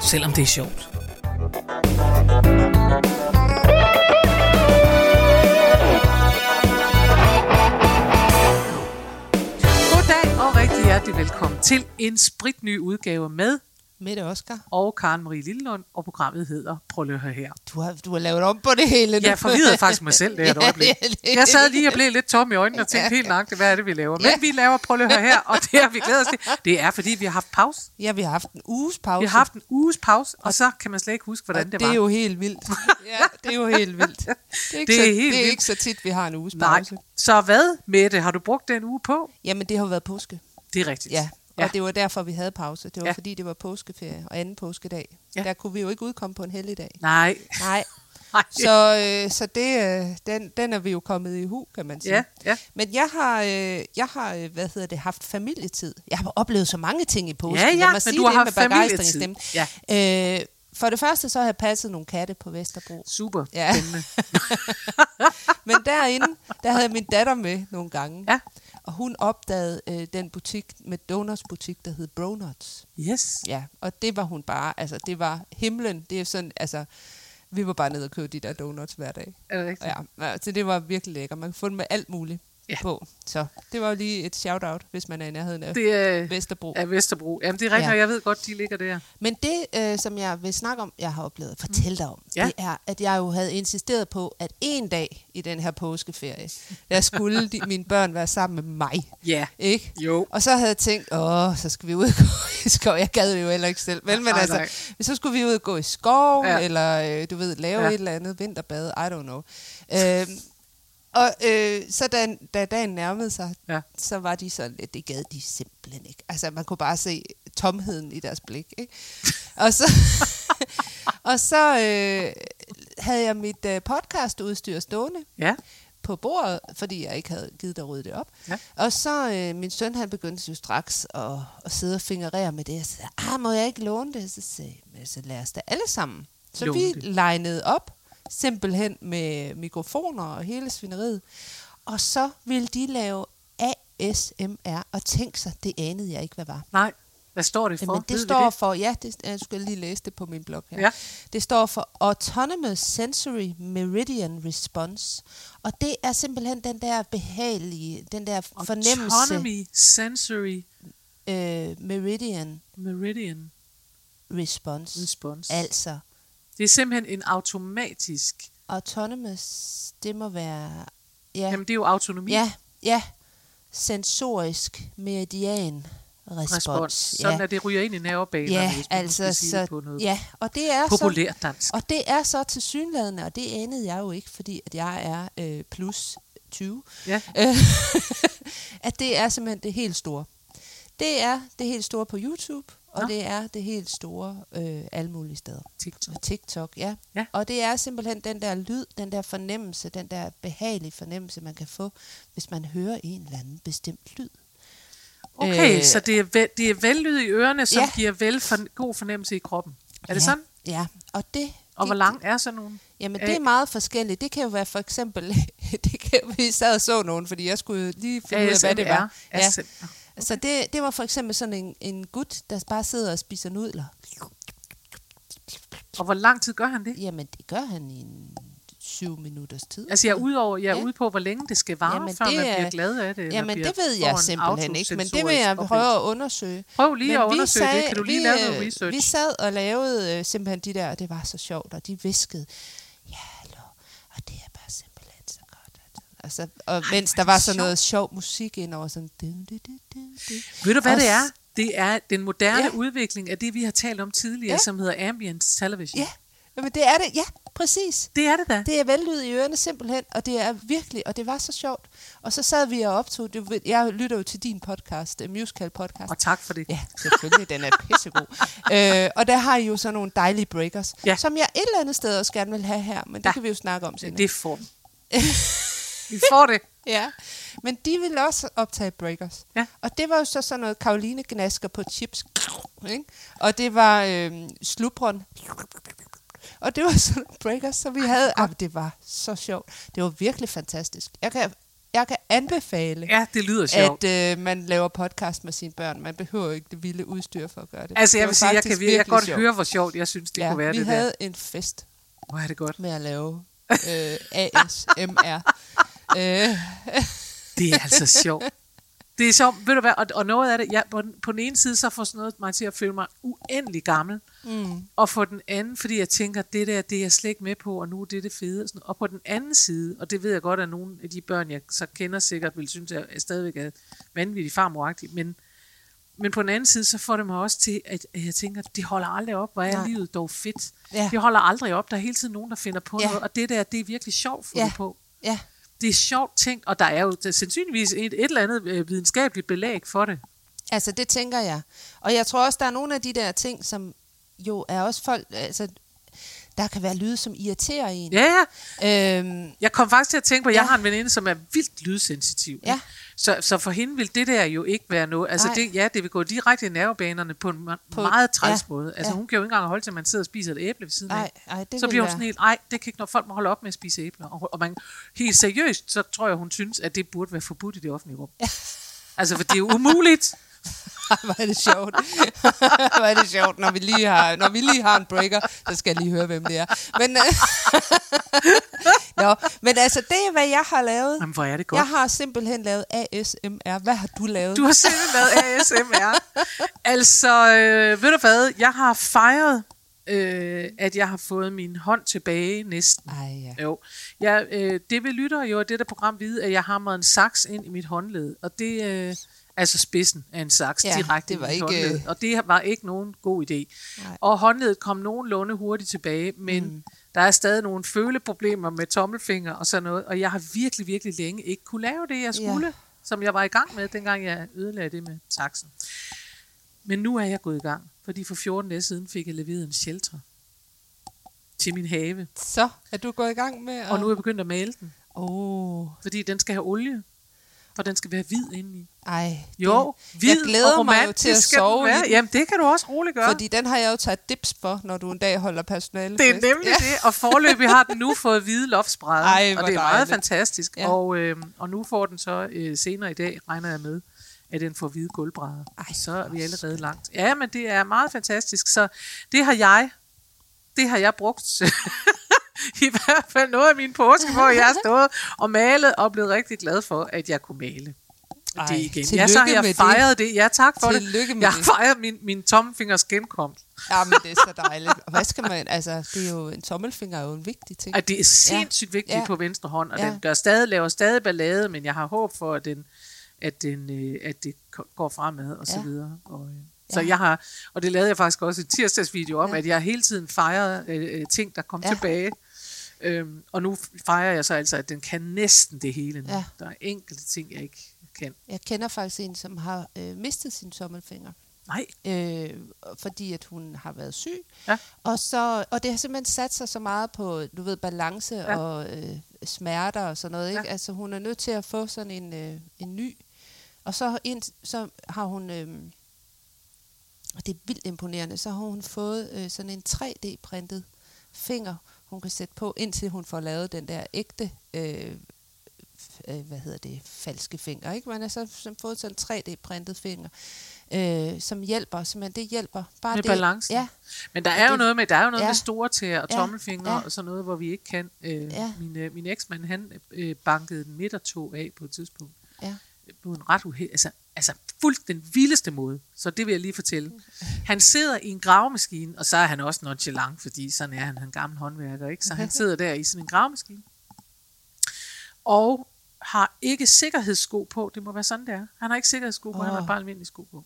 selvom det er sjovt. Goddag og rigtig hjertelig velkommen til en spritny udgave med Mette Oscar. og Karen Marie Lillelund, og programmet hedder Prøv lige at høre her. Du har, du har lavet om på det hele nu. Jeg forvirrede faktisk mig selv det her Ja, øjeblik. det det. Jeg sad lige og blev lidt tom i øjnene og tænkte helt nøjagtigt, hvad er det, vi laver? Men vi laver Prøv lige at høre her, og det har vi glædet os til. Det er, fordi vi har haft pause. Ja, vi har haft en uges pause. Vi har haft en uges pause, og så kan man slet ikke huske, hvordan og det det var. er jo helt vildt. Ja, det er jo helt vildt. Det er ikke, Det er så, helt det er vildt. ikke så tit, vi har en uges Nej. pause. Så hvad med det? Har du brugt den uge på? Jamen, det har været påske. Det er rigtigt. Ja, og Ja. det var derfor, vi havde pause. Det var Ja. fordi, det var påskeferie og anden påskedag. Ja. Der kunne vi jo ikke udkomme på en helligdag. Nej. Nej. Nej. Så, øh, så det, øh, den, den er vi jo kommet i hu, kan man sige. Ja, ja. Men jeg har, øh, jeg har øh, hvad hedder det, haft familietid. Jeg har oplevet så mange ting i påsken. Ja, ja, men sige du har haft familietid. stemmen. Øh, for det første, så har jeg passet nogle katte på Vesterbro. Super Ja. Men derinde, der havde min datter med nogle gange. Ja. Og hun opdagede øh, den butik med donuts butik, der hed Bronuts. Yes. Ja, og det var hun bare, altså det var himlen. Det er sådan, altså, vi var bare nede og købe de der donuts hver dag. Er det rigtigt? Ja, altså det var virkelig lækkert. Man kunne få dem med alt muligt Ja. på. Så det var jo lige et shout-out, hvis man er i nærheden af Det er, Vesterbro. er Vesterbro. Jamen, det er rigtigt, Ja. og jeg ved godt, de ligger der. Men det, øh, som jeg vil snakke om, jeg har oplevet, fortælle dig om, Ja. det er, at jeg jo havde insisteret på, at en dag i den her påskeferie, der skulle de, mine børn være sammen med mig. Ja. Ikke? Jo. Og så havde jeg tænkt, åh, så skal vi ud og gå i skov. Jeg gad det jo heller ikke selv. Vel, men Nej, altså, nej. så skulle vi ud og gå i skov, Ja. eller øh, du ved, lave ja. et eller andet vinterbad, I don't know. Øh, og øh, så da, da dagen nærmede sig, Ja. så var de sådan lidt, det gad de simpelthen ikke. Altså, man kunne bare se tomheden i deres blik, ikke? Og så, og så øh, havde jeg mit øh, podcastudstyr stående Ja. på bordet, fordi jeg ikke havde givet at rydde det op. Ja. Og så øh, min søn, han begyndte jo straks at, at sidde og fingerere med det. Jeg sagde, ah, må jeg ikke låne det? Så sagde jeg, "Men så lad os da alle sammen. Så Låne vi det. legnede op, simpelthen med mikrofoner og hele svineriet. Og så ville de lave ASMR, og tænk sig, det anede jeg ikke, hvad var. Nej. Hvad står det for? Men det Ved står for, ja, det, jeg skal lige læse det på min blog her. Ja. Det står for Autonomous Sensory Meridian Response. Og det er simpelthen den der behagelige, den der fornemmelse, Autonomy Sensory øh, Meridian Meridian Response. Response. Altså, Det er simpelthen en automatisk... autonomous, det må være, ja, Jamen, det er jo autonomi. ja, ja, sensorisk meridian respons. respons. Sådan ja. at det ryger ind i nervebanen, Ja, hvis man altså, sige så, det på noget ja, og det er så, populært dansk. Og det er så til synlædende, og det anede jeg jo ikke, fordi at jeg er øh, plus 20, Ja. øh, at det er simpelthen det helt store. Det er det helt store på YouTube, og Nå. det er det helt store øh, alle mulige steder. TikTok. TikTok, ja. Ja. Og det er simpelthen den der lyd, den der fornemmelse, den der behagelige fornemmelse, man kan få, hvis man hører en eller anden bestemt lyd. Okay, Øh, så det er, vel, det er vellyd i ørerne, som Ja. giver vel for, god fornemmelse i kroppen. Er det ja, sådan? Ja, og det... Og det, hvor lang er sådan nogle? Jamen, Øh, det er meget forskelligt. Det kan jo være for eksempel, det kan, vi sad og så nogen, fordi jeg skulle lige finde ud af, hvad det var. Ja. ASMR. Så det, det var for eksempel sådan en, en gut, der bare sidder og spiser nudler. Og hvor lang tid gør han det? Jamen, det gør han i en syv minutters tid. Altså, jeg er ude, over, jeg er Ja. ude på, hvor længe det skal vare, Jamen, før det man er- bliver glad af det. Jamen, bliver, det ved jeg en simpelthen ikke, men det vil jeg prøve at undersøge. Prøv lige Men at undersøge sagde- det. Kan du lige vi, lave noget research? Vi sad og lavede øh, simpelthen de der, og det var så sjovt, og de viskede, ja, hallo, og det er bare simpelthen så godt. Altså, og mens hvor der er var sådan noget sjovt. sjov musik ind over sådan... Du, du, du, du, du. Ved du, hvad Og det er? Det er den moderne Ja. udvikling af det, vi har talt om tidligere, Ja. som hedder ambient television. Ja, Jamen, det er det. Ja, præcis. Det er det da. Det er vellyd i ørerne simpelthen, og det er virkelig, og det var så sjovt. Og så sad vi og optog, det, jeg lytter jo til din podcast, uh, musical podcast. Og tak for det. Ja, selvfølgelig, den er pissegod. øh, og der har I jo så nogle dejlige breakers, Ja. som jeg et eller andet sted også gerne vil have her, men det Ja. kan vi jo snakke om senere. Det får Vi får det. Ja, men de ville også optage breakers. Ja. Og det var jo så sådan noget Karoline Gnasker på chips. Ikke? Og det var øh, slubron. Og det var sådan nogle breakers, som vi havde. Ah, det var så sjovt. Det var virkelig fantastisk. Jeg kan, jeg kan anbefale, Ja, det lyder sjovt. at øh, man laver podcast med sine børn. Man behøver ikke det vilde udstyr for at gøre det. altså, det jeg var vil sige, jeg kan, jeg kan godt sjovt. høre, hvor sjovt jeg synes, det ja, kunne være vi det havde der. en fest Hvor er det godt. med at lave øh, ASMR. Øh, Det er altså sjovt. Det er sjovt, ved du hvad, og, og noget af det, ja, på, den, på den ene side, så får sådan noget mig til at føle mig uendelig gammel, mm, og på den anden, fordi jeg tænker, det der, det er jeg slet ikke med på, og nu er det det fede. Og, sådan, og på den anden side, og det ved jeg godt, at nogle af de børn, jeg så kender sikkert, vil synes, at jeg stadigvæk er vanvittigt farmoragtig, men, men på den anden side, så får det mig også til, at jeg tænker, det holder aldrig op, hvor er Nej. livet dog fedt. Ja. Det holder aldrig op, der er hele tiden nogen, der finder på Ja. noget, og det der, det er virkelig sjovt at få Ja. på. ja, det er sjovt tænkt, og der er jo der sandsynligvis et, et eller andet øh, videnskabeligt belæg for det. Altså, det tænker jeg. Og jeg tror også, der er nogle af de der ting, som jo er også folk... Altså, der kan være lyde, som irriterer en. Ja, ja. Øhm, Jeg kom faktisk til at tænke på, at jeg Ja. har en veninde, som er vildt lydsensitiv. Ja. Så, så for hende vil det der jo ikke være noget. Altså Nej. det, ja, det vil gå direkte i nervebanerne på en På- meget træls ja, måde. Altså ja. hun kan jo ikke engang holde til, at man sidder og spiser et æble ved siden nej, af. nej, det Så bliver hun sådan helt, ej, det kan ikke, når folk må holde op med at spise æbler. Og, og man, helt seriøst, så tror jeg, hun synes, at det burde være forbudt i det offentlige rum. Altså, for det er jo umuligt. Hvor er det sjovt. hvor er det sjovt, når vi lige har, når vi lige har en breaker, så skal jeg lige høre, hvem det er. Men, øh, Nå, men altså, det er, hvad jeg har lavet. Jamen, hvor er det godt. Jeg har simpelthen lavet ASMR. Hvad har du lavet? Du har simpelthen lavet ASMR. altså, øh, ved du hvad? Jeg har fejret, øh, at jeg har fået min hånd tilbage næsten. Ej, ja. Jo. Jeg, øh, det vil lytter jo af dette program vide, at jeg hamrede en saks ind i mit håndled. Og det, øh, altså spidsen af en saks Ja, direkte det var i mit ikke, håndled. Og det var ikke nogen god idé. Nej. Og håndledet kom nogenlunde hurtigt tilbage, men mm. der er stadig nogle føleproblemer med tommelfinger og sådan noget. Og jeg har virkelig, virkelig længe ikke kunne lave det, jeg skulle, ja. som jeg var i gang med, dengang jeg ødelagde det med saksen. Men nu er jeg gået i gang, fordi for 14 dage siden fik jeg leveret en shelter til min have. Så er du gået i gang med at... Og nu er jeg begyndt at male den, Åh, fordi den skal have olie, for den skal være hvid indeni. ej. Jo, det, hvid jeg glæder og mig jo til at sove i Jamen, det kan du også roligt gøre. fordi den har jeg jo taget dips for, når du en dag holder personale. Det er nemlig ja. det, og forløbig har den nu fået hvide loftsbrædder, og det er meget dejligt. fantastisk. Ja. Og, øh, og nu får den så øh, senere i dag, regner jeg med, at den får hvide gulvbrædder. Ej, så er vi allerede langt. Ja, men det er meget fantastisk. Så det har jeg, det har jeg brugt i hvert fald noget af min påske, hvor jeg har stået og malet og blevet rigtig glad for, at jeg kunne male. Ej, det igen. Ja, så har jeg det. fejret det. Ja, tak for Tillykke det. med Jeg har det. fejret min, min tommelfingers genkomst. Ja, men det er så dejligt. Og hvad skal man... Altså, det er jo... En tommelfinger er jo en vigtig ting. At det er sindssygt vigtigt Ja. ja. på venstre hånd, og Ja. ja. den gør stadig, laver stadig ballade, men jeg har håb for, at, den, at, den, øh, at det går fremad og så Ja. videre. Og, øh, så Ja. jeg har, og det lavede jeg faktisk også i tirsdagsvideo om, Ja. ja. at jeg hele tiden fejrede øh, øh, ting, der kom Ja. ja. tilbage. Øhm, og nu fejrer jeg så altså, at den kan næsten det hele nu. Ja. Der er enkelte ting, jeg ikke kan. Jeg kender faktisk en, som har øh, mistet sin tommelfinger. Nej, øh, fordi at hun har været syg. Ja. Og, så, og det har simpelthen sat sig så meget på, du ved, balance ja. Og øh, smerter og sådan noget. Ikke? Ja. Altså hun er nødt til at få sådan en, øh, en ny. Og så, ind, så har hun, øh, og det er vildt imponerende, så har hun fået øh, sådan en 3D-printet finger, hun kan sætte på, indtil hun får lavet den der ægte, øh, øh, hvad hedder det, falske finger. Ikke? Man har så fået sådan en 3D-printet finger, øh, som hjælper, simpelthen det hjælper. Bare med det, balancen. Ja, Men der er jo det- noget med, der er jo noget Ja. med store tæer og Ja. tommelfingre Ja. og sådan noget, hvor vi ikke kan. Øh, Ja. min, øh, min eksmand, han øh, bankede den midtertog af på et tidspunkt. ja. På en ret uheld, altså, altså fuldt den vildeste måde. Så det vil jeg lige fortælle. Han sidder i en gravemaskine, og så er han også nonchalant, fordi sådan er han, han er en gammel håndværker, ikke? Så han sidder der i sådan en gravemaskine. Og har ikke sikkerhedssko på. Det må være sådan, det er. Han har ikke sikkerhedssko på, oh. han har bare almindelige sko på.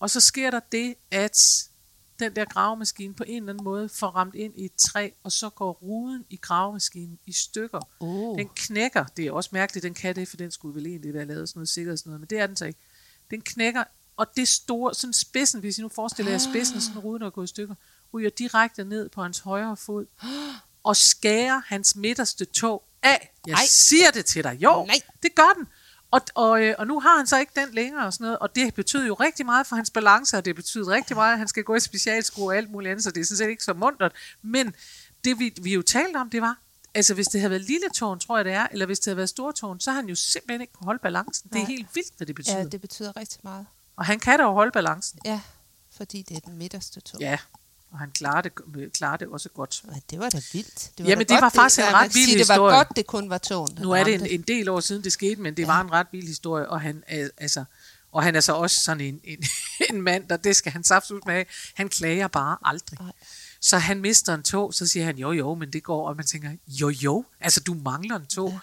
Og så sker der det, at den der gravemaskine på en eller anden måde får ramt ind i et træ, og så går ruden i gravemaskinen i stykker. Uh. Den knækker. Det er også mærkeligt, den kan det, for den skulle vel egentlig være lavet sådan noget sikkert sådan noget, men det er den så ikke. Den knækker, og det store, sådan spidsen, hvis I nu forestiller jer spidsen sådan en rude, der er gået i stykker, ryger direkte ned på hans højre fod, og skærer hans midterste tog af. Jeg Ej. siger det til dig. Jo, Nej. det gør den. Og, og, øh, og nu har han så ikke den længere og sådan noget, og det betyder jo rigtig meget for hans balance, og det betyder rigtig meget, at han skal gå i specialsko og alt muligt andet, så det er sådan set ikke så muntert. Men det vi, vi jo talte om, det var, altså hvis det havde været lille tårn, tror jeg det er, eller hvis det havde været store tårn, så har han jo simpelthen ikke kunne holde balancen. Det er helt vildt, hvad det betyder. Ja, det betyder rigtig meget. Og han kan da jo holde balancen. Ja, fordi det er den midterste tog. Ja, og han klarer det, klarer det også godt. Men det var da vildt. Det Jamen, da det godt, var faktisk en ja, ret vild sige, Det historie. var godt, det kun var tåen. Nu er det en, en del år siden, det skete, men det ja. var en ret vild historie, og han, altså, og han er så også sådan en, en, en mand, der det skal han saft ud med. Han klager bare aldrig. Nej. Så han mister en tog, så siger han, jo jo, men det går, og man tænker, jo jo, altså du mangler en tog. Ja.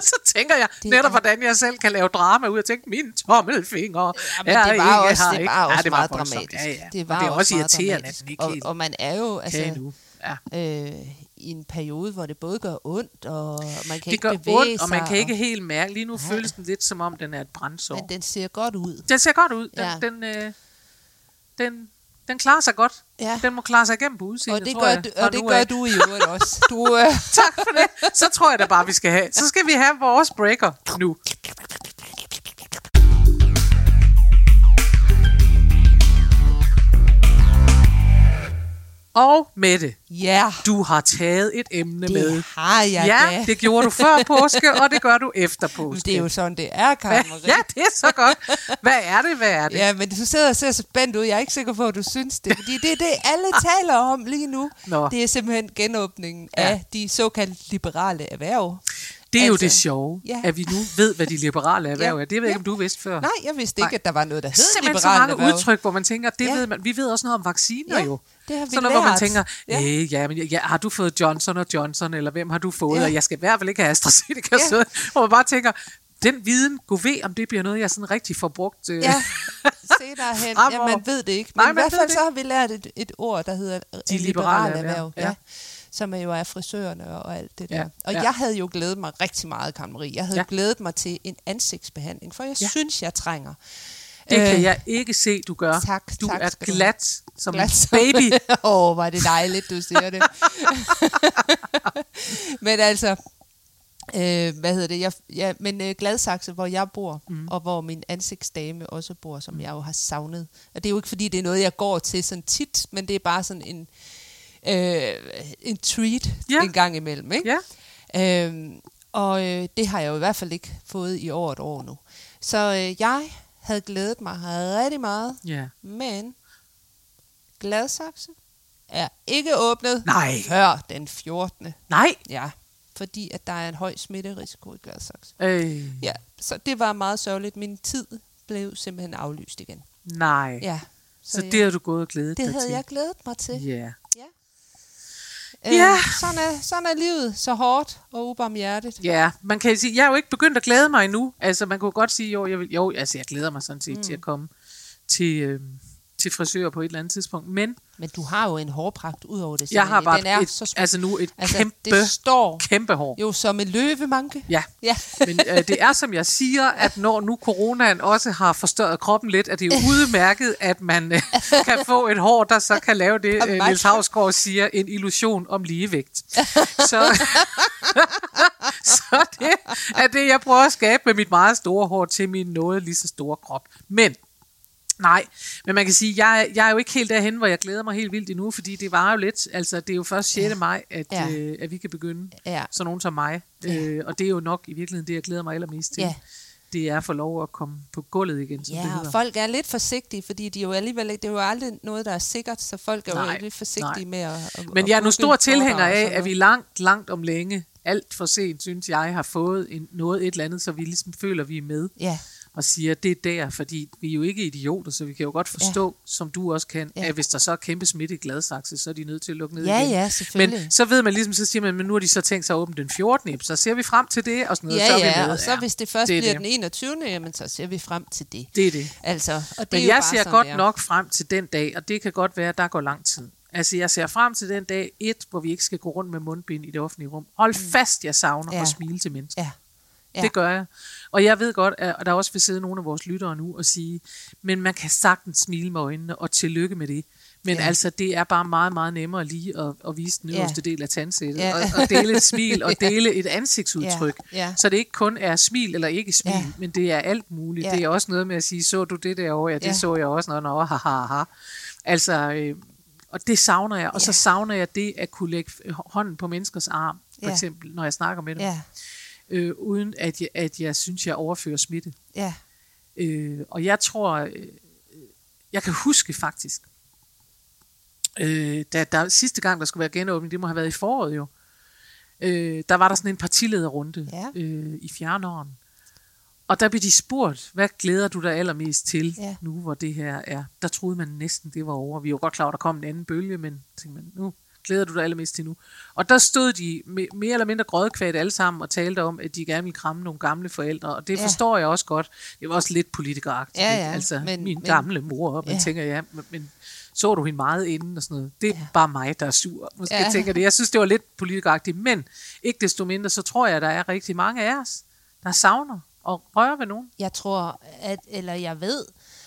så tænker jeg Det netop, er- hvordan jeg selv kan lave drama ud og tænke, min tommelfinger Ja, men det var ikke også, det ikke?" var også ja, det var meget dramatisk. Ja, ja. Det var og det er også meget irriterende, at den ikke og, og man er jo altså, nu. Ja. øh, i en periode, hvor det både gør ondt, og man kan Det ikke gør bevæge ondt, og man sig, kan ikke helt mærke. Lige nu føles den lidt som om, den er et brændsår. Men den ser godt ud. Den ser godt ud. Den, Ja. ja. den, øh, den, den klarer sig godt. Ja. Den må klare sig igennem på udseende, Og det tror gør, jeg. du, og det gør af. du i øvrigt også. Du, øh, Tak for det. Så tror jeg da bare, vi skal have. Så skal vi have vores breaker nu. Og Mette, ja, du har taget et emne med. det har jeg Ja, da. det gjorde du før påske, og det gør du efter påske. det er jo sådan, det er, Karen Marie. Ja, det er så godt. Hvad er det, hvad er det? Ja, men du sidder og ser så spændt ud. Jeg er ikke sikker på, at du synes det. Fordi det er det, alle taler om lige nu. Nå. Det er simpelthen genåbningen Ja. af de såkaldte liberale erhverv. Det er jo Altså, det sjove, ja. at vi nu ved, hvad de liberale erhverv Ja, er. Det ved jeg ikke, ja. om du vidste før. Nej, jeg vidste ikke, Nej. at der var noget, der hed Simpelthen så liberale mange erhverv. udtryk, hvor man tænker, det Ja. ved man. Vi ved også noget om vacciner Ja, jo. det har vi Sådan noget, hvor man tænker, Ja. ja. Men ja, har du fået Johnson og Johnson, eller hvem har du fået? Ja. Og jeg skal i hvert fald ikke have AstraZeneca. Ja. Ja. Hvor man bare tænker, den viden, gå ved, om det bliver noget, jeg sådan rigtig får brugt. Øh. Ja, se derhen. Fremover. Ja, man ved det ikke. Men Nej, i hvert fald så har vi lært et, et ord, der hedder De liberale liberale erhverv, erhverv. ja. Ja. Som jo er frisørerne og alt det der. Ja, Og ja. jeg havde jo glædet mig rigtig meget, Karen Marie. Jeg havde Ja. glædet mig til en ansigtsbehandling, for jeg Ja. synes, jeg trænger. Det kan Øh, jeg ikke se, du gør. tak, du tak er skal du glat som Glat en baby. Åh, oh, var det dejligt, du siger det. men altså, øh, hvad hedder det? Jeg, ja, men øh, Gladsaxe, hvor jeg bor, mm. og hvor min ansigtsdame også bor, som jeg jo har savnet. Og det er jo ikke, fordi det er noget, jeg går til sådan tit, men det er bare sådan en, øh, en treat Ja. en gang imellem. Ikke? Ja. Øhm, og øh, det har jeg jo i hvert fald ikke fået i over et år nu. Så øh, jeg havde glædet mig rigtig meget, ja. men Gladsaxe er ikke åbnet Nej. før den 14. Nej. Ja, fordi at der er en høj smitterisiko i Gladsaxe. Øh, Ja, så det var meget sørgeligt. Min tid blev simpelthen aflyst igen. nej. Ja, Så jeg- det har du gået og glædet det dig havde til. jeg glædet mig til. Ja. Øh, Ja. sådan, er, sådan er livet. Så hårdt og ubarmhjertigt. Ja, man kan sige, jeg er jo ikke begyndt at glæde mig endnu. Altså, man kunne godt sige, jo, jeg, vil, jo altså, jeg glæder mig sådan set mm. til at komme til, øh, til frisør på et eller andet tidspunkt. Men Men du har jo en hårpragt ud over det. jeg har bare den er et, så smuk. altså nu et altså, kæmpe, det står kæmpe hår. jo som en løvemanke. Ja, Ja. men øh, det er som jeg siger, at når nu coronaen også har forstørret kroppen lidt, at det er udmærket, at man øh, kan få et hår, der så kan lave det, øh, Niels Havsgaard siger, en illusion om ligevægt. Så, så det er det, jeg prøver at skabe med mit meget store hår til min noget lige så store krop. Men Nej, men man kan sige, jeg, jeg er jo ikke helt derhen, hvor jeg glæder mig helt vildt endnu, fordi det var jo lidt, altså det er jo først 6. Ja. maj, at, ja. Øh, at vi kan begynde, Ja. sådan nogen som mig. Ja. Øh, og det er jo nok i virkeligheden det, jeg glæder mig allermest til. Ja. Det er at få lov at komme på gulvet igen, som det Ja, hedder. og folk er lidt forsigtige, fordi de jo alligevel det er jo aldrig noget, der er sikkert, så folk er Nej, jo lidt forsigtige nej. med at, at Men jeg er nu stor tilhænger af, at vi langt, langt om længe, alt for sent, synes jeg, har fået en, noget et eller andet, så vi ligesom føler, vi er med. Ja, og siger, det er der, fordi vi er jo ikke idioter, så vi kan jo godt forstå, ja. som du også kan, ja. at hvis der så er kæmpe smitte i Gladsaxe, så er de nødt til at lukke ned Ja, igen. ja, selvfølgelig. Men så ved man ligesom, så siger man, men nu har de så tænkt sig at åbne den 14. Så ser vi frem til det, og sådan noget. Ja, så er vi ja, med. og så hvis det først det er bliver det. den 21. Jamen, så ser vi frem til det. Det er det. Altså, og det Men er jo jeg ser godt det er. nok frem til den dag, og det kan godt være, at der går lang tid. Altså, jeg ser frem til den dag, et, hvor vi ikke skal gå rundt med mundbind i det offentlige rum. Hold mm. fast, jeg savner Ja. at smile til mennesker. Ja. Ja. Det gør jeg. Og jeg ved godt, at der også vil sidde nogle af vores lyttere nu og sige, men man kan sagtens smile med øjnene, og tillykke med det. Men Ja. ja. altså, det er bare meget, meget nemmere lige at, at vise den Ja. øverste del af tandsættet, Ja. og, og dele et smil, og dele et ansigtsudtryk. Ja. Ja. Så det ikke kun er smil eller ikke smil, Ja. ja. men det er alt muligt. Ja. Det er også noget med at sige, så du det derovre? Ja, det Ja. ja. så jeg også. Nå, nå, ha, ha, ha. Altså, øh, og det savner jeg. Og så Ja. savner jeg det at kunne lægge hånden på menneskers arm, for Ja. eksempel, når jeg snakker med dem Ja, øh, uden at jeg, at jeg synes, jeg overfører smitte. ja, Øh, og jeg tror, øh, jeg kan huske faktisk, øh, da der sidste gang, der skulle være genåbning, det må have været i foråret jo, øh, der var der sådan en partilederrunde Ja. øh, i fjernåren. Og der blev de spurgt, hvad glæder du dig allermest til, Ja. nu hvor det her er? Der troede man næsten, det var over. Vi var godt klar, at der kom en anden bølge, men tænkte man, nu glæder du dig allermest til nu. Og der stod de me- mere eller mindre grødkvæt alle sammen og talte om, at de gerne ville kramme nogle gamle forældre. Og det Ja. forstår jeg også godt. Det var også lidt politikeragtigt. Ja, ja, Altså, men- min gamle mor. Og man Ja. tænker, ja, men, men så du hende meget inden og sådan noget. Det er Ja. bare mig, der er sur. Måske Ja. tænker det. Jeg synes, det var lidt politikeragtigt, men ikke desto mindre, så tror jeg, der er rigtig mange af os, der savner at røre ved nogen. jeg tror, at, eller jeg ved,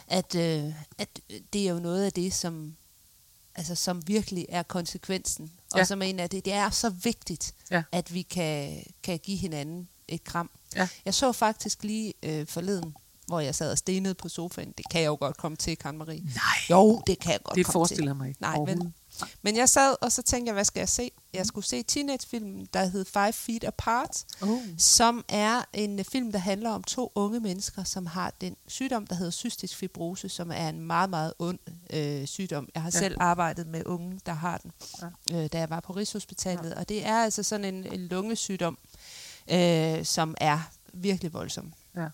at, øh, at det er jo noget af det, som, altså, som virkelig er konsekvensen. Og Ja. som en af det, det er så vigtigt, Ja. at vi kan, kan give hinanden et kram. Ja. Jeg så faktisk lige øh, forleden, hvor jeg sad og stenede på sofaen. Det kan jeg jo godt komme til, Karen Marie. Nej, Jo, det kan jeg godt det komme forestiller mig ikke Nej, overhovedet. Men, jeg sad, og så tænkte jeg, hvad skal jeg se? Jeg skulle se teenagefilmen, der hed Five Feet Apart, Oh. som er en øh, film, der handler om to unge mennesker, som har den sygdom, der hedder cystisk fibrose, som er en meget, meget ond øh, sygdom. Jeg har Ja. selv arbejdet med unge, der har den, ja. øh, da jeg var på Rigshospitalet. Og det er altså sådan en, en lungesygdom, øh, som er virkelig voldsom. Ja.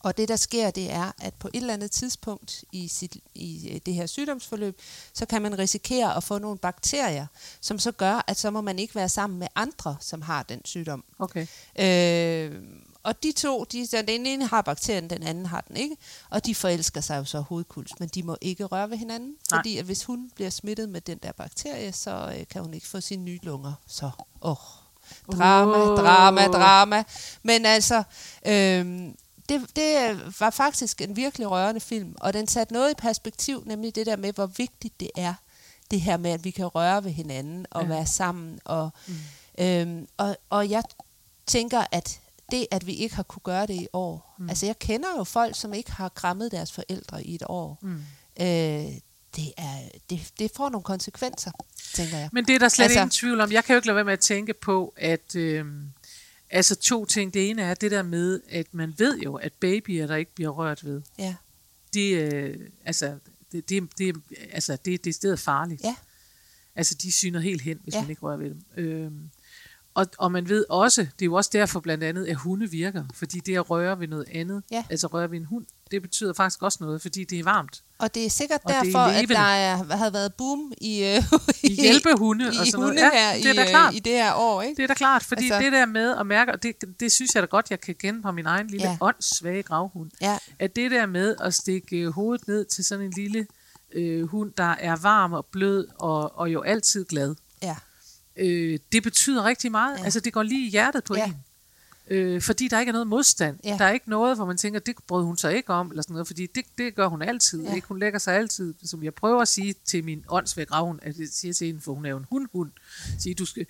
Og det, der sker, det er, at på et eller andet tidspunkt i, sit, i øh, det her sygdomsforløb, så kan man risikere at få nogle bakterier, som så gør, at så må man ikke være sammen med andre, som har den sygdom. Okay. Øh, og de to, de, den ene har bakterien, den anden har den ikke. Og de forelsker sig jo så hovedkuls, men de må ikke røre ved hinanden. Nej. Fordi at hvis hun bliver smittet med den der bakterie, så øh, kan hun ikke få sine nye lunger. Så, åh, drama, Åh. drama, drama. Men altså, øh, det, det var faktisk en virkelig rørende film, og den satte noget i perspektiv, nemlig det der med, hvor vigtigt det er, det her med, at vi kan røre ved hinanden og Ja. være sammen. Og, mm. øhm, og, og jeg tænker, at det, at vi ikke har kunne gøre det i år, mm. altså jeg kender jo folk, som ikke har krammet deres forældre i et år. Mm. Øh, det, er, det, det får nogle konsekvenser, tænker jeg. Men det er der slet Altså- altså, ingen tvivl om. Jeg kan jo ikke lade være med at tænke på, at øh, altså to ting. Det ene er det der med, at man ved jo, at babyer, der ikke bliver rørt ved, Ja, de, øh, altså, det, det, det, altså, det, det er stedet farligt. ja, Altså, de syner helt hen, hvis Ja. man ikke rører ved dem. Øhm, og, og man ved også, det er jo også derfor blandt andet, at hunde virker. Fordi det at røre ved noget andet, Ja. altså røre ved en hund, det betyder faktisk også noget, fordi det er varmt. og det er sikkert Og det er derfor, at der er, har været boom i, øh, I hjælpehunde i og sådan noget. Ja, her det er i, da øh, klart. i det her år, ikke? Det er da klart, fordi Altså- det der med at mærke, og det, det synes jeg da godt, jeg kan kende på min egen lille Ja. åndssvage gravhund, Ja, at det der med at stikke øh, hovedet ned til sådan en lille øh, hund, der er varm og blød og, og jo altid glad, ja, øh, det betyder rigtig meget. Ja. Altså det går lige i hjertet på ja. en. Øh, fordi der ikke er noget modstand. Ja. Der er ikke noget, hvor man tænker, det brød hun sig ikke om, eller sådan noget, fordi det, det gør hun altid. Ja. Ikke? Hun lægger sig altid, som jeg prøver at sige til min åndsvæk gravhund, at jeg siger til hende, for hun er jo en hundhund, sige, du skal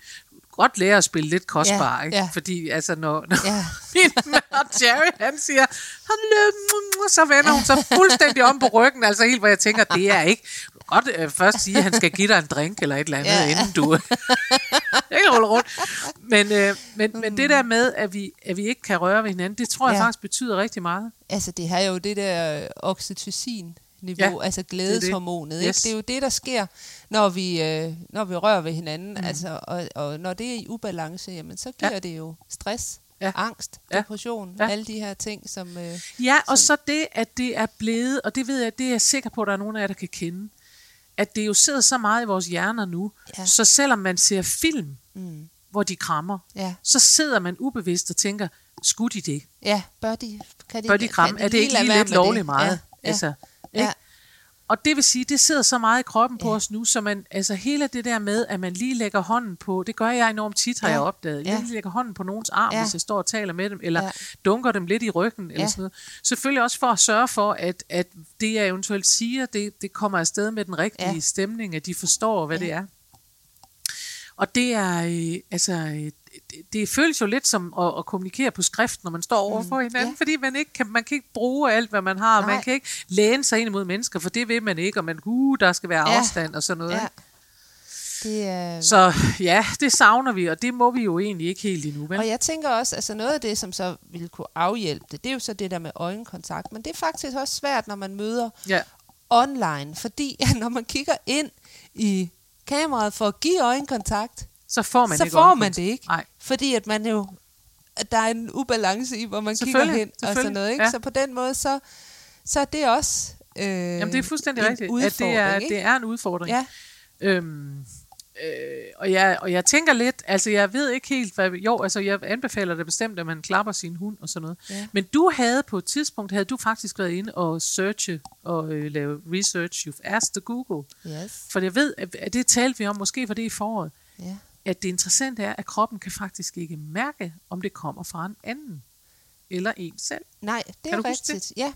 godt lære at spille lidt kostbar, Ja, ikke? ja. fordi altså, når, når ja. min mand Jerry, han siger, "Hallo," så vender hun sig fuldstændig om på ryggen, altså helt, hvor jeg tænker, det er ikke, du kan godt øh, først sige, at han skal give dig en drink eller et eller andet, Ja. inden du ikke ruller rundt. Men, øh, men, men det der med, at vi, at vi ikke kan røre ved hinanden, det tror jeg Ja. faktisk betyder rigtig meget. Altså, det har jo det der oxytocin-niveau, Ja, altså glædeshormonet. Det, det. Ikke? Yes. det er jo det, der sker, når vi, øh, når vi rører ved hinanden. Mm. Altså, og, og når det er i ubalance, jamen, så giver Ja. det jo stress. Ja. Angst, depression, Ja. alle de her ting, som... Øh, Ja, og så det, at det er blevet, og det ved jeg, det er jeg sikker på, at der er nogen af jer, der kan kende, at det jo sidder så meget i vores hjerner nu, Ja. så selvom man ser film, mm, hvor de krammer, ja. så sidder man ubevidst og tænker, skulle de det? ja, bør de, kan de, Bør de kan kramme? Er det ikke lige lidt lovligt meget? Ja, ja, Altså, ja. ikke? Og det vil sige, det sidder så meget i kroppen på os nu, så man, altså hele det der med, at man lige lægger hånden på, det gør jeg enormt tit, har Ja. jeg opdaget, Ja. lige lægger hånden på nogens arm, Ja. hvis jeg står og taler med dem, eller Ja. dunker dem lidt i ryggen, eller Ja. sådan noget. Selvfølgelig også for at sørge for, at, at det jeg eventuelt siger, det, det kommer afsted med den rigtige Ja. stemning, at de forstår, hvad Ja. det er. Og det er, øh, altså, øh, det føles jo lidt som at, at kommunikere på skrift, når man står over for hinanden, Mm. ja. fordi man ikke kan, man kan ikke bruge alt, hvad man har, Nej. man kan ikke læne sig ind imod mennesker, for det vil man ikke, og man, uh, der skal være Ja. afstand og sådan noget. Ja. Det er... Så ja, det savner vi, og det må vi jo egentlig ikke helt endnu. Men, Og jeg tænker også, altså noget af det, som så ville kunne afhjælpe det, det er jo så det der med øjenkontakt. Men det er faktisk også svært, når man møder ja, online, fordi når man kigger ind i kameraet for at give øjenkontakt, så får man så ikke får man det ikke. Nej. Fordi at man jo, at der er en ubalance i, hvor man kigger hen og sådan noget. Ikke? ja. Så på den måde, så, så er det også øh, Jamen, det er fuldstændig rigtigt, at det er, ikke? det er en udfordring. Ja, Øhm, øh, og, jeg, og jeg tænker lidt, altså jeg ved ikke helt, hvad, jo, altså jeg anbefaler det bestemt, at man klapper sin hund og sådan noget. Ja. Men du havde på et tidspunkt, havde du faktisk været inde og searche og øh, lave research, you've asked the Google. yes. For jeg ved, at, det talte vi om, måske var det i foråret, Ja. At det interessante er, at kroppen kan faktisk ikke mærke, om det kommer fra en anden eller en selv. Nej, det Kan er huske det? rigtigt. Ja,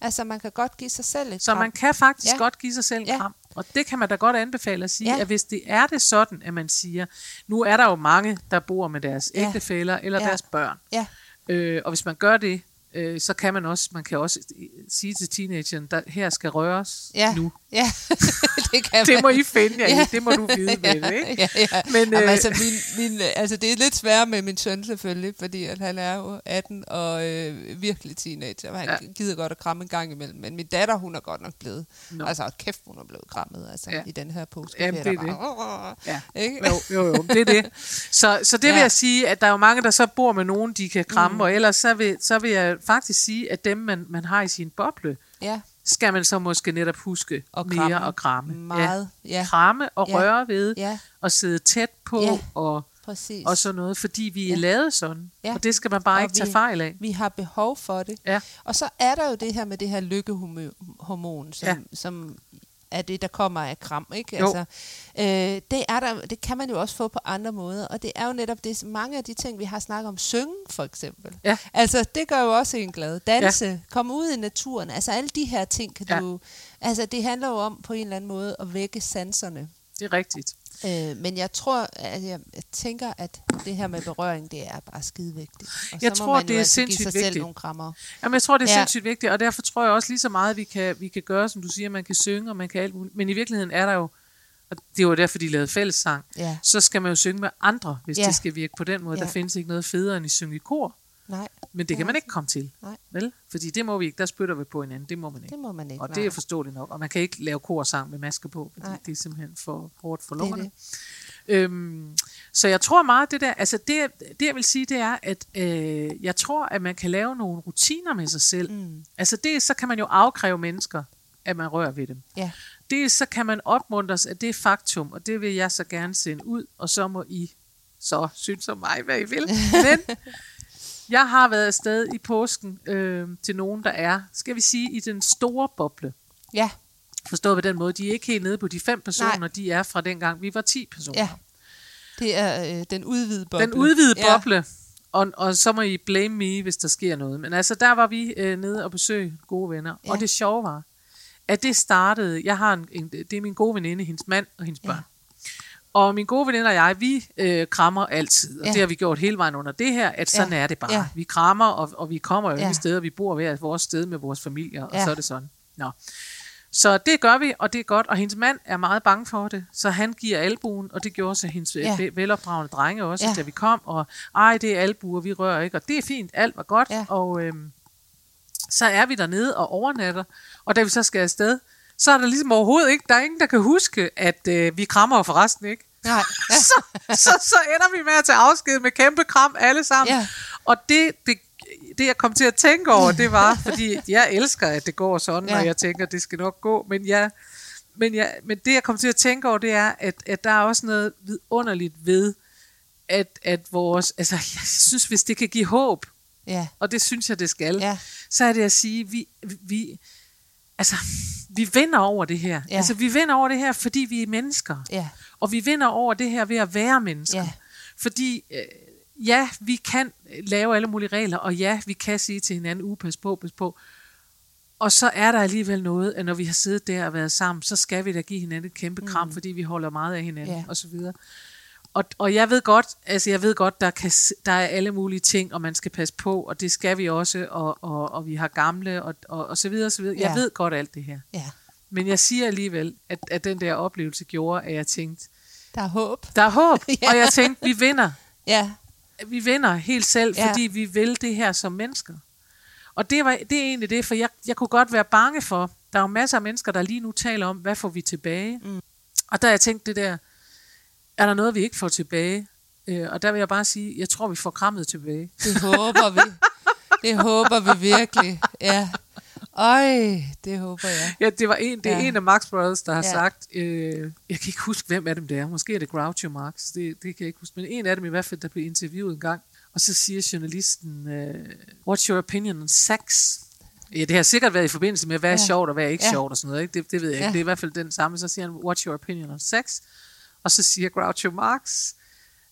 altså man kan godt give sig selv et Så kram. man kan faktisk Ja. ja. godt give sig selv en Ja. kram. Og det kan man da godt anbefale at sige, Ja. ja. at hvis det er det sådan, at man siger, nu er der jo mange, der bor med deres Ja. ægtefæller eller Ja. deres børn. Ja, Øh, og hvis man gør det, øh, så kan man også, man kan også sige til teenageren, der her skal røres ja, nu. ja. det kan Det man. må I finde jer Ja. i, det må du vide med det, ikke? ja, ja. Men, Men, Jamen, øh, altså, min, min, altså, det er lidt sværere med min søn selvfølgelig, fordi at han er jo 18 og øh, virkelig teenager, og han Ja. ja. gider godt at kramme en gang imellem. Men min datter, hun er godt nok blevet, Nå. altså kæft, hun er blevet krammet altså, Ja. ja. i den her påske. Jamen, det er det. det. Ja. Ikke? Jo, jo, jo, det er det. Så, så det vil Ja. jeg sige, at der er jo mange, der så bor med nogen, de kan kramme, mm. og ellers så vil, så vil jeg faktisk sige, at dem, man, man har i sin boble, Ja, skal man så måske netop huske Og mere kramme. at kramme. meget. Ja. Ja, Kramme og Ja. røre ved, ja, og sidde tæt på, Ja. og, præcis. og sådan noget, fordi vi er Ja. lavet sådan. Ja. Og det skal man bare Og ikke tage vi- fejl af. Vi har behov for det. Ja. Og så er der jo det her med det her lykkehormon, som, ja. som er det, der kommer af kram. Ikke? Jo. Altså, øh, det, er der, det kan man jo også få på andre måder, og det er jo netop det, mange af de ting, vi har snakket om, synge for eksempel. Ja. Altså, det gør jo også en glad. Danse, ja. komme ud i naturen, altså alle de her ting kan Ja. du... Altså, det handler jo om på en eller anden måde at vække sanserne. Det er rigtigt. Øh, men jeg tror, at jeg, jeg tænker, at det her med berøring, det er bare skide vigtigt. Og Jeg så må tror, man jo det er altså give sindssygt sig selv vigtigt. nogle krammer. Jamen, jeg tror, det er Ja. sindssygt vigtigt, og derfor tror jeg også lige så meget, vi kan, vi kan gøre, som du siger, man kan synge, og man kan alt muligt. Men i virkeligheden er der jo, og det var derfor, de lavede fællessang, Ja. så skal man jo synge med andre, hvis Ja. det skal virke på den måde. Ja. Der findes ikke noget federe end at synge i kor, Nej, men det kan man ikke komme til. Nej. Vel? Fordi det må vi ikke, der spytter vi på hinanden, det må man ikke. det må man ikke. Og det er forståeligt nok, og man kan ikke lave korsang med masker på, fordi Nej. det er simpelthen for hårdt for Det er lungerne. det. Øhm, så jeg tror meget det der, altså det, det jeg vil sige, det er, at øh, jeg tror, at man kan lave nogle rutiner med sig selv. Mm. Altså det, så kan man jo afkræve mennesker, at man rører ved dem. Ja. Det så kan man opmuntres af det faktum, og det vil jeg så gerne sende ud, og så må I så synes om mig, hvad I vil. Men jeg har været afsted i påsken øh, til nogen, der er, skal vi sige, i den store boble. Ja, Forstået på den måde, de er ikke helt nede på de fem personer, Nej. de er fra dengang, vi var 10 personer. ja. Det er øh, den udvidede boble. Den udvidede ja. boble, og, og så må I blame me, hvis der sker noget. Men altså, der var vi øh, nede og besøge gode venner. Ja. Og det sjove var, at det startede, jeg har en, en, det er min gode veninde, hendes mand og hendes Ja. børn. Og min gode veninde og jeg, vi øh, krammer altid, og Ja. det har vi gjort hele vejen under det her, at sådan Ja. er det bare. Ja. Vi krammer, og, og vi kommer jo Ja. ja. steder, vi bor hver vores sted med vores familier, og Ja. så er det sådan. Nå. Så det gør vi, og det er godt. Og hendes mand er meget bange for det, så han giver albuen, og det gjorde så hendes Ja. ja. velopdragende drenge også, ja. da vi kom. Og ej, det er albuer, vi rører ikke, og det er fint, alt var godt. Ja. Og øhm, så er vi dernede og overnatter, og da vi så skal afsted, så er der ligesom overhovedet ikke, der er ingen, der kan huske, at øh, vi krammer forresten ikke. Nej, ja. så, så, så ender vi med at tage afsked med kæmpe kram alle sammen. Ja. Og det, det, det, jeg kom til at tænke over, det var, fordi jeg elsker, at det går sådan, ja. Og jeg tænker, at det skal nok gå, men jeg, men, jeg, men det, jeg kom til at tænke over, det er, at, at der er også noget vidunderligt ved, at, at vores, altså, jeg synes, hvis det kan give håb, Ja. og det synes jeg, det skal, Ja. så er det at sige, vi, vi, altså, vi vinder over det her. Ja. Altså, vi vinder over det her, fordi vi er mennesker. Ja. Og vi vinder over det her ved at være mennesker. Ja. Fordi, øh, ja, vi kan lave alle mulige regler, og ja, vi kan sige til hinanden, uh, pas på, pas på. Og så er der alligevel noget, at når vi har siddet der og været sammen, så skal vi da give hinanden et kæmpe kram, mm. fordi vi holder meget af hinanden, Ja. og så videre. Og, og jeg ved godt, altså jeg ved godt, der, kan, der er alle mulige ting, og man skal passe på, og det skal vi også, og, og, og vi har gamle, og, og, og så videre, og så videre. Jeg Ja. ved godt alt det her. Ja. Men jeg siger alligevel, at, at den der oplevelse gjorde, at jeg tænkte, Der er håb. der er håb, Ja. og jeg tænkte, vi vinder. Ja. Vi vinder helt selv, Ja. fordi vi vil det her som mennesker. Og det, var, det er egentlig det, for jeg, jeg kunne godt være bange for, der er jo masser af mennesker, der lige nu taler om, hvad får vi tilbage? Mm. Og der har jeg tænkt det der, er der noget, vi ikke får tilbage? Øh, og der vil jeg bare sige, jeg tror, vi får krammet tilbage. Det håber vi. Det håber vi virkelig. Ja. Øj, det håber jeg. Ja, det var en, det er Ja. en af Max Brothers, der har Ja. sagt, øh, jeg kan ikke huske, hvem af dem det er. Måske er det Groucho Marx, det, det kan jeg ikke huske. Men en af dem i hvert fald, der blev interviewet en gang. Og så siger journalisten, øh, what's your opinion on sex? Ja, det har sikkert været i forbindelse med, hvad er Ja. sjovt og hvad er ikke Ja. sjovt og sådan noget. Ikke? Det, det ved jeg ikke. Ja. Det er i hvert fald den samme. Så siger han, what's your opinion on sex? Og så siger Groucho Marx,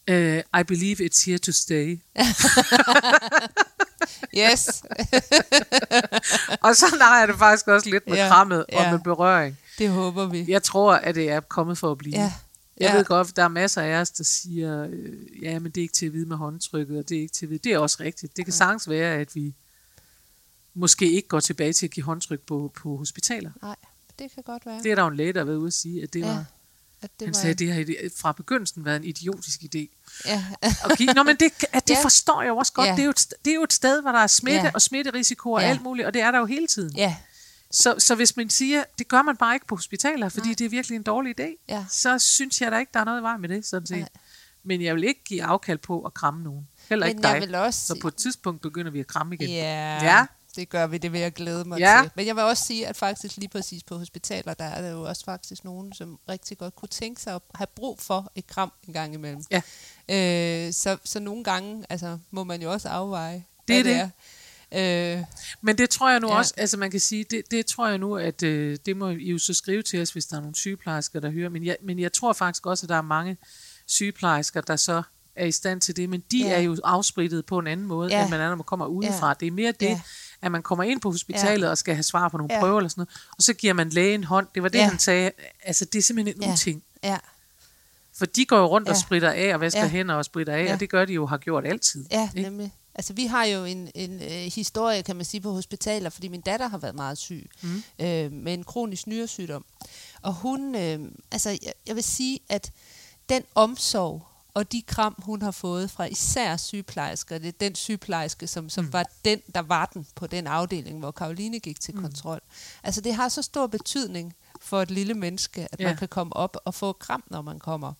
øh, I believe it's here to stay. Yes. og så har jeg det faktisk også lidt med Ja. krammet og Ja. med berøring. Det håber vi. Jeg tror, at det er kommet for at blive. Ja. Jeg Ja. ved godt, der er masser af os, der siger, øh, ja, men det er ikke til at vide med håndtrykket, og det er ikke til at vide. Det er også rigtigt. Det kan sagtens være, at vi måske ikke går tilbage til at give håndtryk på, på hospitaler. Nej, det kan godt være. Det er der jo en læge, der ude at sige, at det ja. var, At det han var, sagde, at det har fra begyndelsen været en idiotisk idé. Ja. Give, Nå, men det, at det Ja. forstår jeg jo også godt. Ja. Det, er jo et, det er jo et sted, hvor der er smitte Ja. og smitterisiko og Ja. alt muligt, og det er der jo hele tiden. ja. Så, så hvis man siger, det gør man bare ikke på hospitaler, fordi Nej. det er virkelig en dårlig idé, Ja. så synes jeg da ikke, der er noget i vej med det, sådan set. Nej. Men jeg vil ikke give afkald på at kramme nogen. Heller ikke Men dig. jeg vil også Så på et tidspunkt begynder vi at kramme igen. Ja, Ja. Det gør vi. Det vil jeg glæde mig Ja. til. Men jeg vil også sige, at faktisk lige præcis på hospitaler, der er der jo også faktisk nogen, som rigtig godt kunne tænke sig at have brug for et kram en gang imellem. Ja. Øh, så, så nogle gange altså, må man jo også afveje, Det er hvad det. er. Øh, Men det tror jeg nu Ja. også, altså man kan sige, det, det tror jeg nu, at øh, det må I jo så skrive til os, hvis der er nogle sygeplejersker, der hører. Men jeg, men jeg tror faktisk også, at der er mange sygeplejersker, der så er i stand til det, men de Ja. er jo afsprittet på en anden måde, ja. end man er, når man kommer udefra. Ja. Det er mere det, Ja. At man kommer ind på hospitalet ja. og skal have svar på nogle Ja. prøver eller sådan noget, og så giver man lægen en hånd. Det var det, Ja. han sagde. Altså, det er simpelthen en Ja. uting. ja, For de går jo rundt og Ja. spritter af og vasker Ja. hænder og spritter af, ja. og det gør de jo har gjort altid. ja, ikke? nemlig. Altså, vi har jo en, en øh, historie, kan man sige, på hospitaler, fordi min datter har været meget syg mm. øh, med en kronisk nyresygdom. Og hun, øh, altså, jeg, jeg vil sige, at den omsorg og de kram, hun har fået fra især sygeplejersker, det er den sygeplejerske, som, som mm. var den, der var den på den afdeling, hvor Karoline gik til mm. kontrol. Altså, det har så stor betydning for et lille menneske, at ja. Ja. man kan komme op og få kram, når man kommer.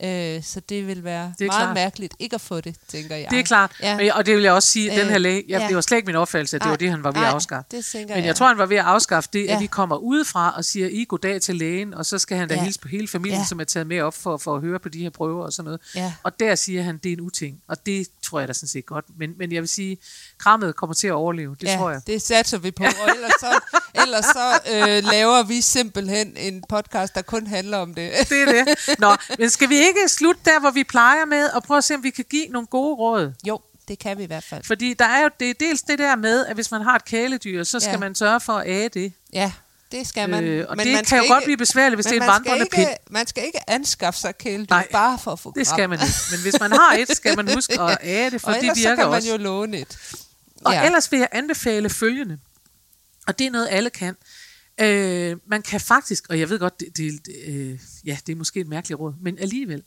Ja. Øh, så det vil være Det meget klart. mærkeligt ikke at få det, tænker jeg. Det er klart. Ja. Ja. Men, og det vil jeg også sige, at den her Øh, læge, jeg, ja. det var slet ikke min opfattelse, at det Ej, var det, han var ved ej, at afskaffe. det Men jeg jeg. tror, han var ved at afskaffe det, Ja. at vi kommer udefra og siger, I goddag til lægen, og så skal han da Ja. hilse på hele familien, Ja. som er taget med op for, for at høre på de her prøver og sådan noget. Ja. Og der siger han, det er en uting. Og det tror jeg da sådan set godt. Men, men jeg vil sige, krammet kommer til at overleve. Det ja, tror jeg. det satser vi på. Og ellers så, ellers så øh, laver vi simpelthen en podcast, der kun handler om det. Det er det. Nå, men skal vi ikke slutte der, hvor vi plejer med, og prøve at se, om vi kan give nogle gode råd? jo, det kan vi i hvert fald. Fordi der er jo det er dels det der med, at hvis man har et kæledyr, så skal Ja. man sørge for at æde det. Ja, det skal man. Øh, og Men det man kan jo ikke, godt blive besværligt, hvis det er en vandrende ikke, pind. Man skal ikke anskaffe sig kæledyr Nej, bare for at få Det skal man ikke. Men hvis man har et, skal man huske at æde det, for og det ellers så virker kan man også. jo låne et. Og Ja. ellers vil jeg anbefale følgende. Og det er noget, alle kan. Øh, man kan faktisk, og jeg ved godt, det, det, øh, ja, det er måske et mærkeligt råd, men alligevel.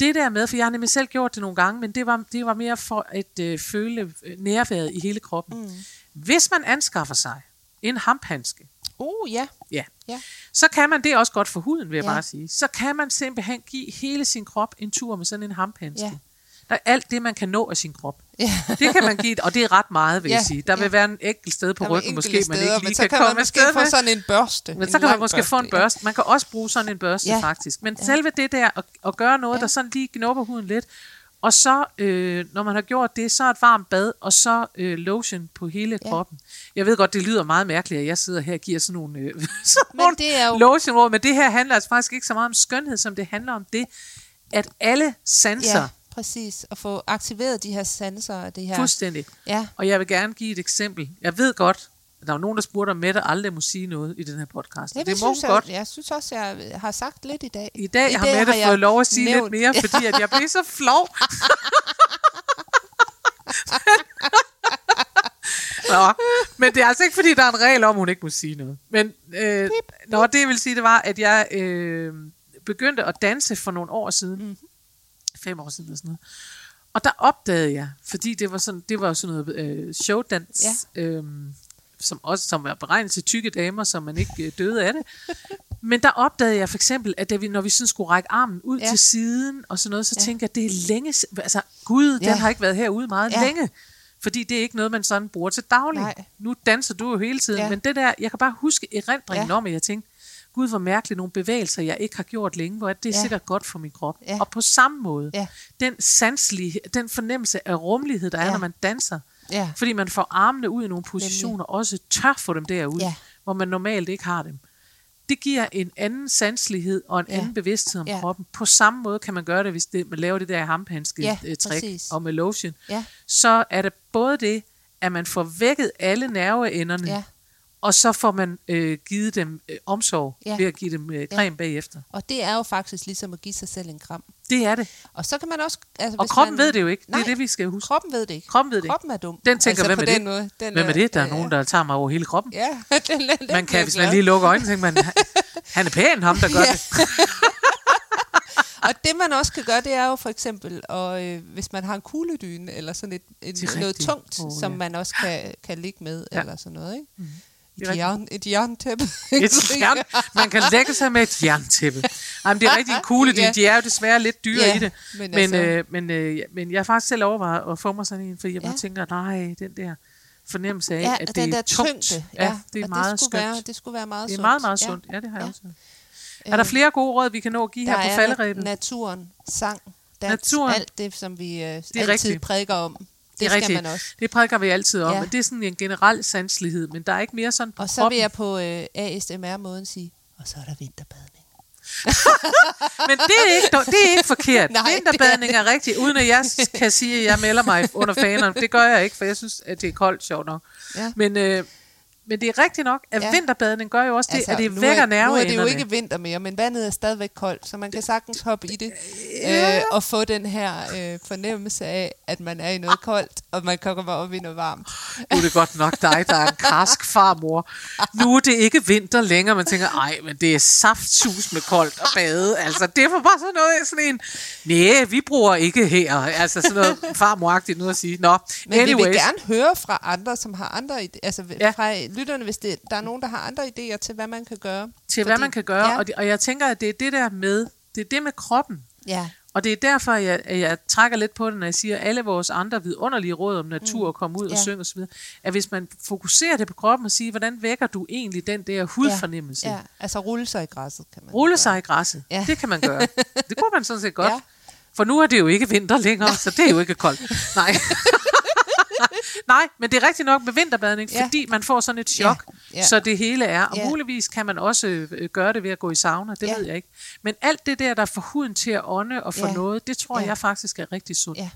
Det der med, for jeg har nemlig selv gjort det nogle gange, men det var, det var mere for at øh, føle øh, nærværet i hele kroppen. Mm. Hvis man anskaffer sig en hamphandske, Uh, ja. ja, ja. så kan man det også godt for huden, vil jeg Ja. bare sige. Så kan man simpelthen give hele sin krop en tur med sådan en hamphandske. Ja. Der er alt det, man kan nå af sin krop. Ja. Det kan man give, og det er ret meget, vil Ja, jeg sige. Der vil ja. være en enkelt sted på ryggen, måske enkelte man steder, ikke men lige så kan, kan man komme måske få sådan en børste. Men en så kan man måske få en ja. børste. Man kan også bruge sådan en børste, Ja. faktisk. Men Ja. selve det der, at, at gøre noget, Ja. der sådan lige knupper huden lidt, og så, øh, når man har gjort det, så et varmt bad, og så øh, lotion på hele Ja. kroppen. Jeg ved godt, det lyder meget mærkeligt, at jeg sidder her og giver sådan nogle, øh, sådan Men det er jo- lotionråd, men det her handler altså faktisk ikke så meget om skønhed, som det handler om det, at alle sanser, Ja, præcis. At få aktiveret de her sanser og det her. fuldstændig, Ja, og jeg vil gerne give et eksempel. Jeg ved godt, at der var nogen, der spurgte, om Mette aldrig må sige noget i den her podcast. ja det, må synes hun jeg, godt. jeg synes også, jeg har sagt lidt i dag. I dag I har Mette har jeg fået lov at sige nævnt- lidt mere, fordi at jeg blev så flov. Nå, men det er altså ikke, fordi der er en regel om, hun ikke må sige noget. Men øh, nå, det jeg vil sige, det var, at jeg øh, begyndte at danse for nogle år siden. Mm. Fem år siden eller sådan noget. Og der opdagede jeg, fordi det var sådan, det var sådan noget øh, showdans, ja. øh, som også som var beregnet til tykke damer, så man ikke øh, døde af det. Men der opdagede jeg for eksempel, at da vi, når vi sådan skulle række armen ud Ja. til siden og sådan noget, så Ja. tænkte jeg, det er længe, altså Gud, Ja. den har ikke været herude meget Ja. længe. Fordi det er ikke noget, man sådan bruger til daglig. Nej. Nu danser du jo hele tiden, Ja. men det der, jeg kan bare huske erindringen ja. om, at jeg tænkte, Gud, hvor mærkeligt nogle bevægelser, jeg ikke har gjort længe, hvor det er Ja. sikkert godt for min krop. Ja. Og på samme måde, Ja. den sanselige, den fornemmelse af rummelighed, der er, Ja. når man danser, Ja. fordi man får armene ud i nogle positioner, også tør få dem derud, Ja. hvor man normalt ikke har dem. Det giver en anden sanselighed og en Ja. anden bevidsthed om Ja. kroppen. På samme måde kan man gøre det, hvis det, man laver det der hampehandske Ja, øh, trick præcis. og med lotion. Ja. Så er det både det, at man får vækket alle nerveenderne, Ja. Og så får man øh, givet dem øh, omsorg Ja. ved at give dem øh, creme bagefter. Og det er jo faktisk ligesom at give sig selv en kram. Det er det. Og så kan man også... Altså, Og kroppen man, ved det jo ikke. Nej, det er det, vi skal huske. Kroppen ved det ikke. Kroppen ved det ikke. Kroppen er dum. Den tænker, altså, hvem er den det? Måde, den Hvem er det? Der er nogen, der tager mig over hele kroppen. Ja, den, den, Man kan, den hvis man lige lukker øjnene, tænker man, han er pæn, ham der gør Ja. det. Og det man også kan gøre, det er jo for eksempel, og, øh, hvis man har en kugledyne, eller sådan et, et noget rigtigt. tungt, Åh, som ja. man også kan, kan ligge med, Ja. eller sådan noget. Ikke? Mm. Det er Et, jern, et jerntæppe. Et jern, man kan lægge sig med et jerntæppe. Jamen, det er rigtig cool, de, Ja. de er jo desværre lidt dyre Ja, i det. men Men, altså- øh, men, øh, men jeg har faktisk selv overvejet at få mig sådan en, fordi jeg bare Ja. tænker, nej, den der fornemmelse af, Ja, at det den er der tungt. tyngde. Ja, det er meget det skønt. Være, det skulle være meget det er sundt. meget, meget sundt. Ja, det har jeg Ja. også. Er der flere gode råd, vi kan nå at give Der her på er falderæbet? naturen, sang, dans, Naturen. alt det, som vi øh, altid rigtigt. prædiker om. Det, Det er skal rigtigt. man også. Det prædiker vi altid om, Ja. men det er sådan en generel sanselighed, men der er ikke mere sådan på Og så kroppen. vil jeg på øh, ASMR-måden sige, og så er der vinterbadning. Men det er ikke, det er ikke forkert. Nej, er Vinterbadning er, er rigtigt, uden at jeg kan sige, at jeg melder mig under fanerne. Det gør jeg ikke, for jeg synes, at det er koldt, sjovt nok. Ja. Men, øh, men det er rigtigt nok, at Ja. ja. vinterbadning gør jo også det, altså, at det nu vækker er, nu er det jo nerveenderne. ikke vinter mere, men vandet er stadigvæk koldt, så man kan sagtens hoppe i det øh, og få den her øh, fornemmelse af, at man er i noget koldt, og man kan komme op i noget varmt. Nu er det godt nok dig, der er en karsk farmor. Nu er det ikke vinter længere, man tænker, ej, men det er saftsus med koldt og bade. Altså, det er for bare sådan noget, sådan en, nej, vi bruger ikke her. Altså sådan noget farmoragtigt noget at sige. Nå, Men anyways. vi vil gerne høre fra andre, som har andre altså ja. Ja. fra lytterne, hvis det, der er nogen, der har andre idéer til, hvad man kan gøre. til hvad man kan gøre. Ja, Ja. Og, det, og jeg tænker, at det er det der med, det er det med kroppen. ja, Og det er derfor, jeg, at jeg trækker lidt på det, når jeg siger, at alle vores andre vidunderlige råd om natur og komme ud Ja. og synge osv., at hvis man fokuserer det på kroppen og siger, hvordan vækker du egentlig den der hudfornemmelse? ja, altså rulle sig i græsset, kan man Rulle gøre. sig i græsset. Ja. Ja. Det kan man gøre. Det kunne man sådan set godt. Ja. Ja. For nu er det jo ikke vinter længere, så det er jo ikke koldt. Nej. Nej, men det er rigtigt nok med vinterbadning, Ja. fordi man får sådan et chok, Ja. Ja. så det hele er. Og Ja. muligvis kan man også øh, gøre det ved at gå i sauna, det Ja. ved jeg ikke. Men alt det der, der får huden til at ånde og få Ja. noget, det tror Ja. jeg faktisk er rigtig sundt. Ja.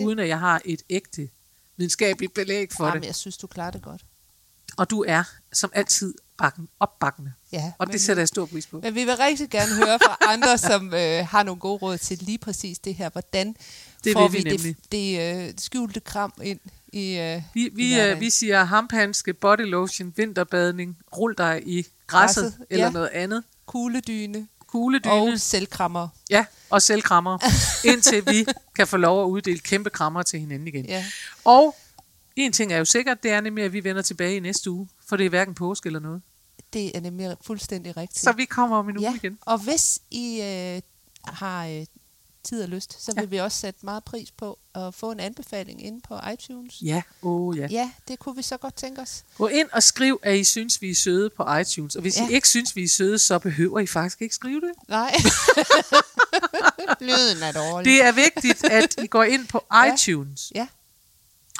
Uden at jeg har et ægte videnskabeligt belæg for Jamen, det. jeg synes, du klarer det godt. Og du er som altid bakken, opbakkende. Ja, Og det sætter jeg stor pris på. Men vi vil rigtig gerne høre fra andre, som øh, har nogle gode råd til lige præcis det her. Hvordan Det får vi vi det, det øh, skjulte kram ind i, øh, Vi, i vi, hverdagen? øh, vi siger hamphandske, body lotion, vinterbadning, rul dig i græsset, Græsset, eller ja. noget andet. Kugledyne Kugledyne og, selvkrammer. ja, og selvkrammer, indtil vi kan få lov at uddele kæmpe krammer til hinanden igen. Ja. Og en ting er jo sikkert, det er nemlig, at vi vender tilbage i næste uge, for det er hverken påske eller noget. Det er nemlig fuldstændig rigtigt. Så vi kommer om en uge ja. igen. Og hvis I øh, har øh, tid og lyst, så Ja. vil vi også sætte meget pris på at få en anbefaling inde på iTunes. Ja, oh, ja. Ja, det kunne vi så godt tænke os. Gå ind og skriv, at I synes, vi er søde på iTunes. Og hvis ja. I ikke synes, vi er søde, så behøver I faktisk ikke skrive det. Nej. Lyden er dårlig. Det er vigtigt, at I går ind på Ja. iTunes Ja,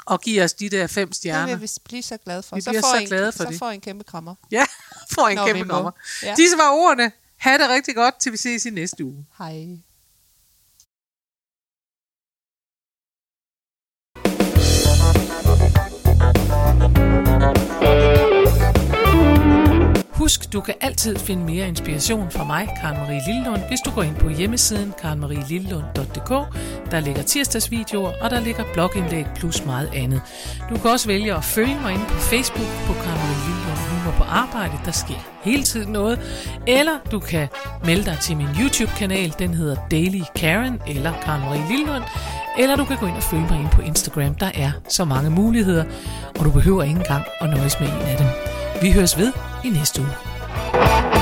og giver os de der fem det stjerner. vil vi blive så glade for. Vi så bliver får så en, glade for så det. får I en kæmpe krammer. Ja, får en Når kæmpe må. nummer. Ja. Disse var ordene. Ha' det rigtig godt, til vi ses i næste uge. Hej. Husk, du kan altid finde mere inspiration fra mig, Karen Marie Lillelund, hvis du går ind på hjemmesiden karenmarielillelund.dk. Der ligger tirsdagsvideoer, og der ligger blogindlæg plus meget andet. Du kan også vælge at følge mig inde på Facebook på Karen Marie Lillelund Humor på arbejde. Der sker hele tiden noget. Eller du kan melde dig til min YouTube-kanal. Den hedder Daily Karen eller Karen Marie Lillelund. Eller du kan gå ind og følge mig ind på Instagram. Der er så mange muligheder, og du behøver ikke engang at nøjes med en af dem. Vi høres ved i næste uge.